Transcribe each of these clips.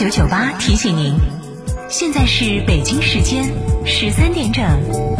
九九八提醒您，现在是北京时间十三点整。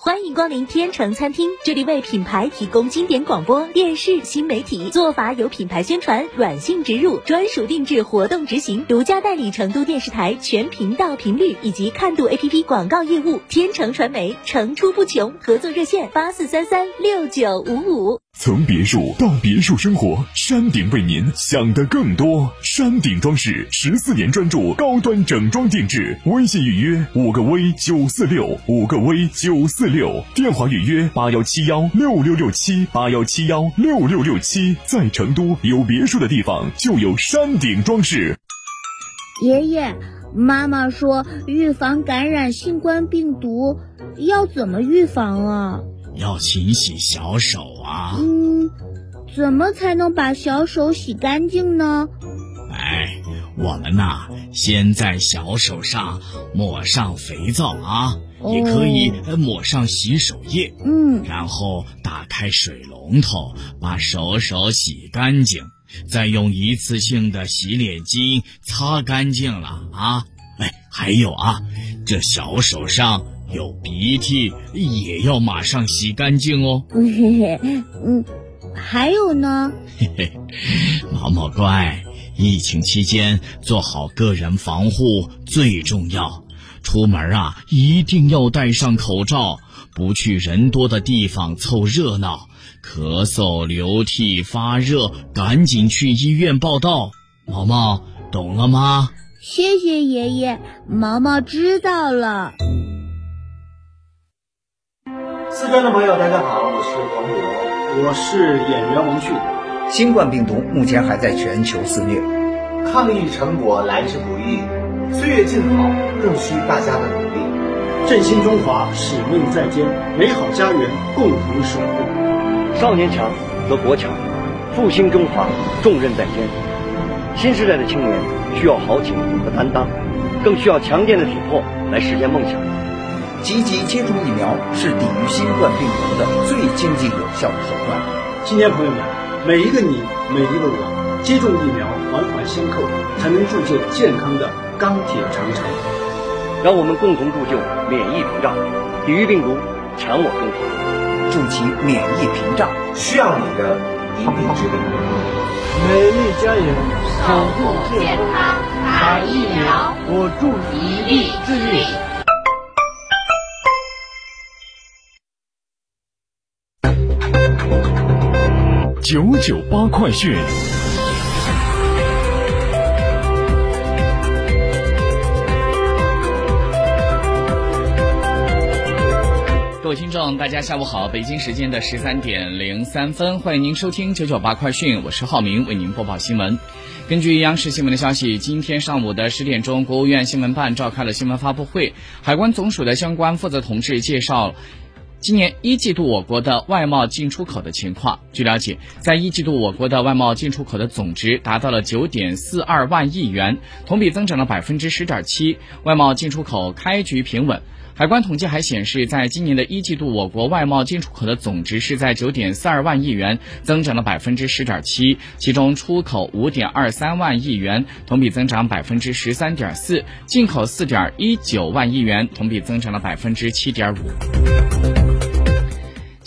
欢迎光临天成餐厅，这里为品牌提供经典广播电视新媒体做法，有品牌宣传、软性植入、专属定制活动执行，独家代理成都电视台全频道频率以及看度 APP 广告业务。天成传媒层出不穷，合作热线八四三三六九五五。从别墅到别墅生活，山顶为您想的更多。山顶装饰十四年专注高端整装定制，微信预约五个 V 九四六五个 V 九四六，电话预约八幺七幺六六六七八幺七幺六六六七。在成都有别墅的地方就有山顶装饰。爷爷，妈妈说预防感染新冠病毒要怎么预防啊？要勤洗小手啊！嗯，怎么才能把小手洗干净呢？哎，我们呐，先在小手上抹上肥皂啊，也可以抹上洗手液。嗯，然后打开水龙头，把手手洗干净，再用一次性的洗脸巾擦干净了啊！哎，还有啊，这小手上。有鼻涕也要马上洗干净哦。嘿嘿，嗯，还有呢？嘿嘿，毛毛乖，疫情期间做好个人防护最重要。出门啊，一定要戴上口罩，不去人多的地方凑热闹。咳嗽、流涕、发热，赶紧去医院报道。毛毛，懂了吗？谢谢爷爷，毛毛知道了。四川的朋友，大家好，我是黄渤，我是演员王迅。新冠病毒目前还在全球肆虐，抗疫成果来之不易，岁月静好更需大家的努力。振兴中华，使命在肩，美好家园共同守护。少年强则国强，复兴中华重任在肩。新时代的青年需要豪情和担当，更需要强健的体魄来实现梦想。积极接种疫苗是抵御新冠病毒的最经济有效的手段。青年朋友们，每一个你，每一个我，接种疫苗，环环相扣，才能铸就健康的钢铁长城。让我们共同铸就免疫屏障，抵御病毒，强我中华。筑起免疫屏障，需要你的一臂之力。美丽家园，守护健康，打疫苗，我助一臂之力。九九八快讯。各位听众，大家下午好！北京时间的十三点零三分，欢迎您收听九九八快讯，我是浩明，为您播报新闻。根据央视新闻的消息，今天上午的十点钟，国务院新闻办召开了新闻发布会，海关总署的相关负责同志介绍。今年一季度我国的外贸进出口的情况，据了解，在一季度我国的外贸进出口的总值达到了九点四二万亿元，同比增长了百分之十点七，外贸进出口开局平稳。海关统计还显示，在今年的一季度，我国外贸进出口的总值是在九点四二万亿元，增长了百分之十点七。其中，出口五点二三万亿元，同比增长百分之十三点四；进口四点一九万亿元，同比增长了百分之七点五。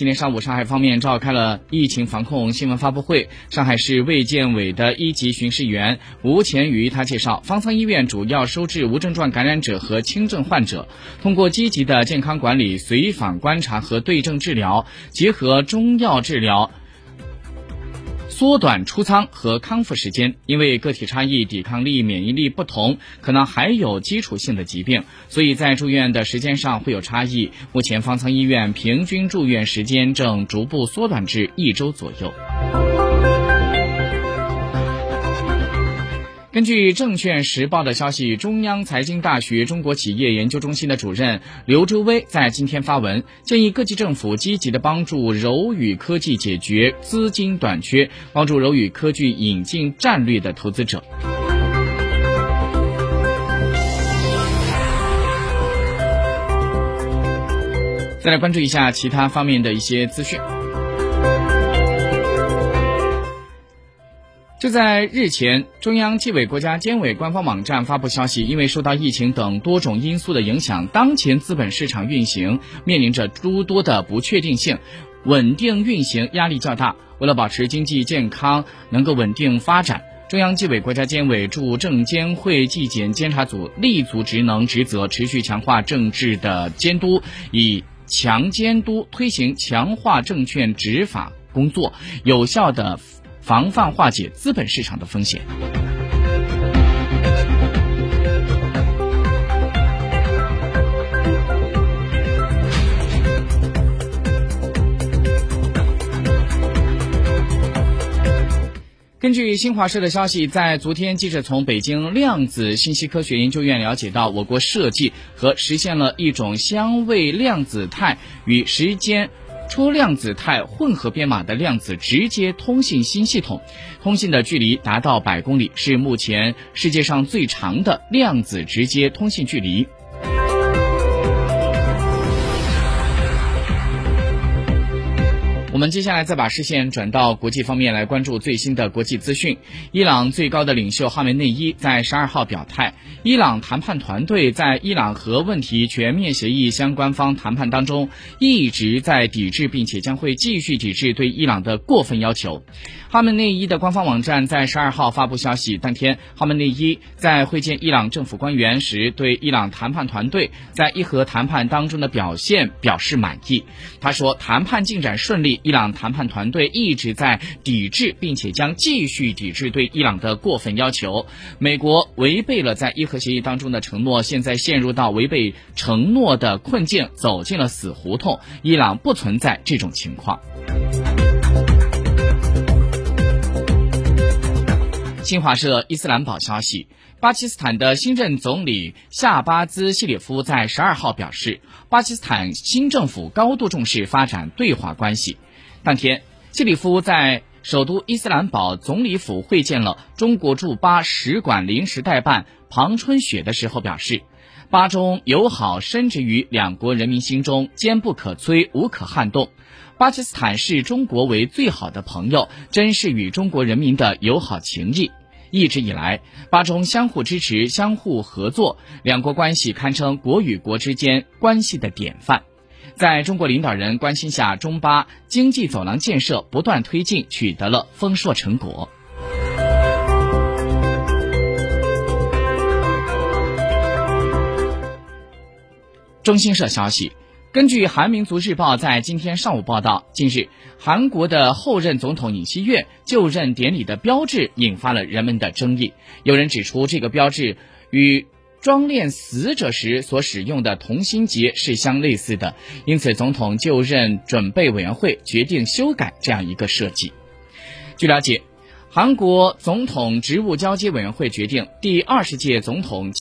今天上午，上海方面召开了疫情防控新闻发布会。上海市卫健委的一级巡视员吴前瑜他介绍，方舱医院主要收治无症状感染者和轻症患者，通过积极的健康管理、随访观察和对症治疗，结合中药治疗。缩短出舱和康复时间。因为个体差异、抵抗力、免疫力不同，可能还有基础性的疾病，所以在住院的时间上会有差异。目前方舱医院平均住院时间正逐步缩短至一周左右。根据证券时报的消息，中央财经大学中国企业研究中心的主任刘周威在今天发文，建议各级政府积极的帮助柔宇科技解决资金短缺，帮助柔宇科技引进战略的投资者。再来关注一下其他方面的一些资讯。就在日前，中央纪委国家监委官方网站发布消息，因为受到疫情等多种因素的影响，当前资本市场运行面临着诸多的不确定性，稳定运行压力较大。为了保持经济健康能够稳定发展，中央纪委国家监委驻证监会纪检监察组立足职能职责，持续强化政治的监督，以强监督推行强化证券执法工作，有效的。防范化解资本市场的风险。根据新华社的消息，在昨天，记者从北京量子信息科学研究院了解到，我国设计和实现了一种相位量子态与时间。出量子态混合编码的量子直接通信新系统，通信的距离达到百公里，是目前世界上最长的量子直接通信距离。我们接下来再把视线转到国际方面来关注最新的国际资讯。伊朗最高的领袖哈梅内伊在十二号表态，伊朗谈判团队在伊朗核问题全面协议相关方谈判当中一直在抵制，并且将会继续抵制对伊朗的过分要求。哈梅内伊的官方网站在十二号发布消息，当天哈梅内伊在会见伊朗政府官员时，对伊朗谈判团队在伊核谈判当中的表现表示满意。他说，谈判进展顺利。伊朗谈判团队一直在抵制，并且将继续抵制对伊朗的过分要求。美国违背了在伊核协议当中的承诺，现在陷入到违背承诺的困境，走进了死胡同。伊朗不存在这种情况。新华社伊斯兰堡消息。巴基斯坦的新任总理夏巴兹谢里夫在十二号表示，巴基斯坦新政府高度重视发展对华关系。当天，谢里夫在首都伊斯兰堡总理府会见了中国驻巴使馆临时代办庞春雪的时候表示，巴中友好深植于两国人民心中，坚不可摧，无可撼动。巴基斯坦视中国为最好的朋友，珍视与中国人民的友好情谊。一直以来，巴中相互支持、相互合作，两国关系堪称国与国之间关系的典范。在中国领导人关心下，中巴经济走廊建设不断推进，取得了丰硕成果。中新社消息，根据韩民族日报在今天上午报道，近日韩国的后任总统尹锡悦就任典礼的标志引发了人们的争议。有人指出，这个标志与。装殓死者时所使用的同心结是相类似的，因此总统就任准备委员会决定修改这样一个设计。据了解，韩国总统职务交接委员会决定，第二十届总统。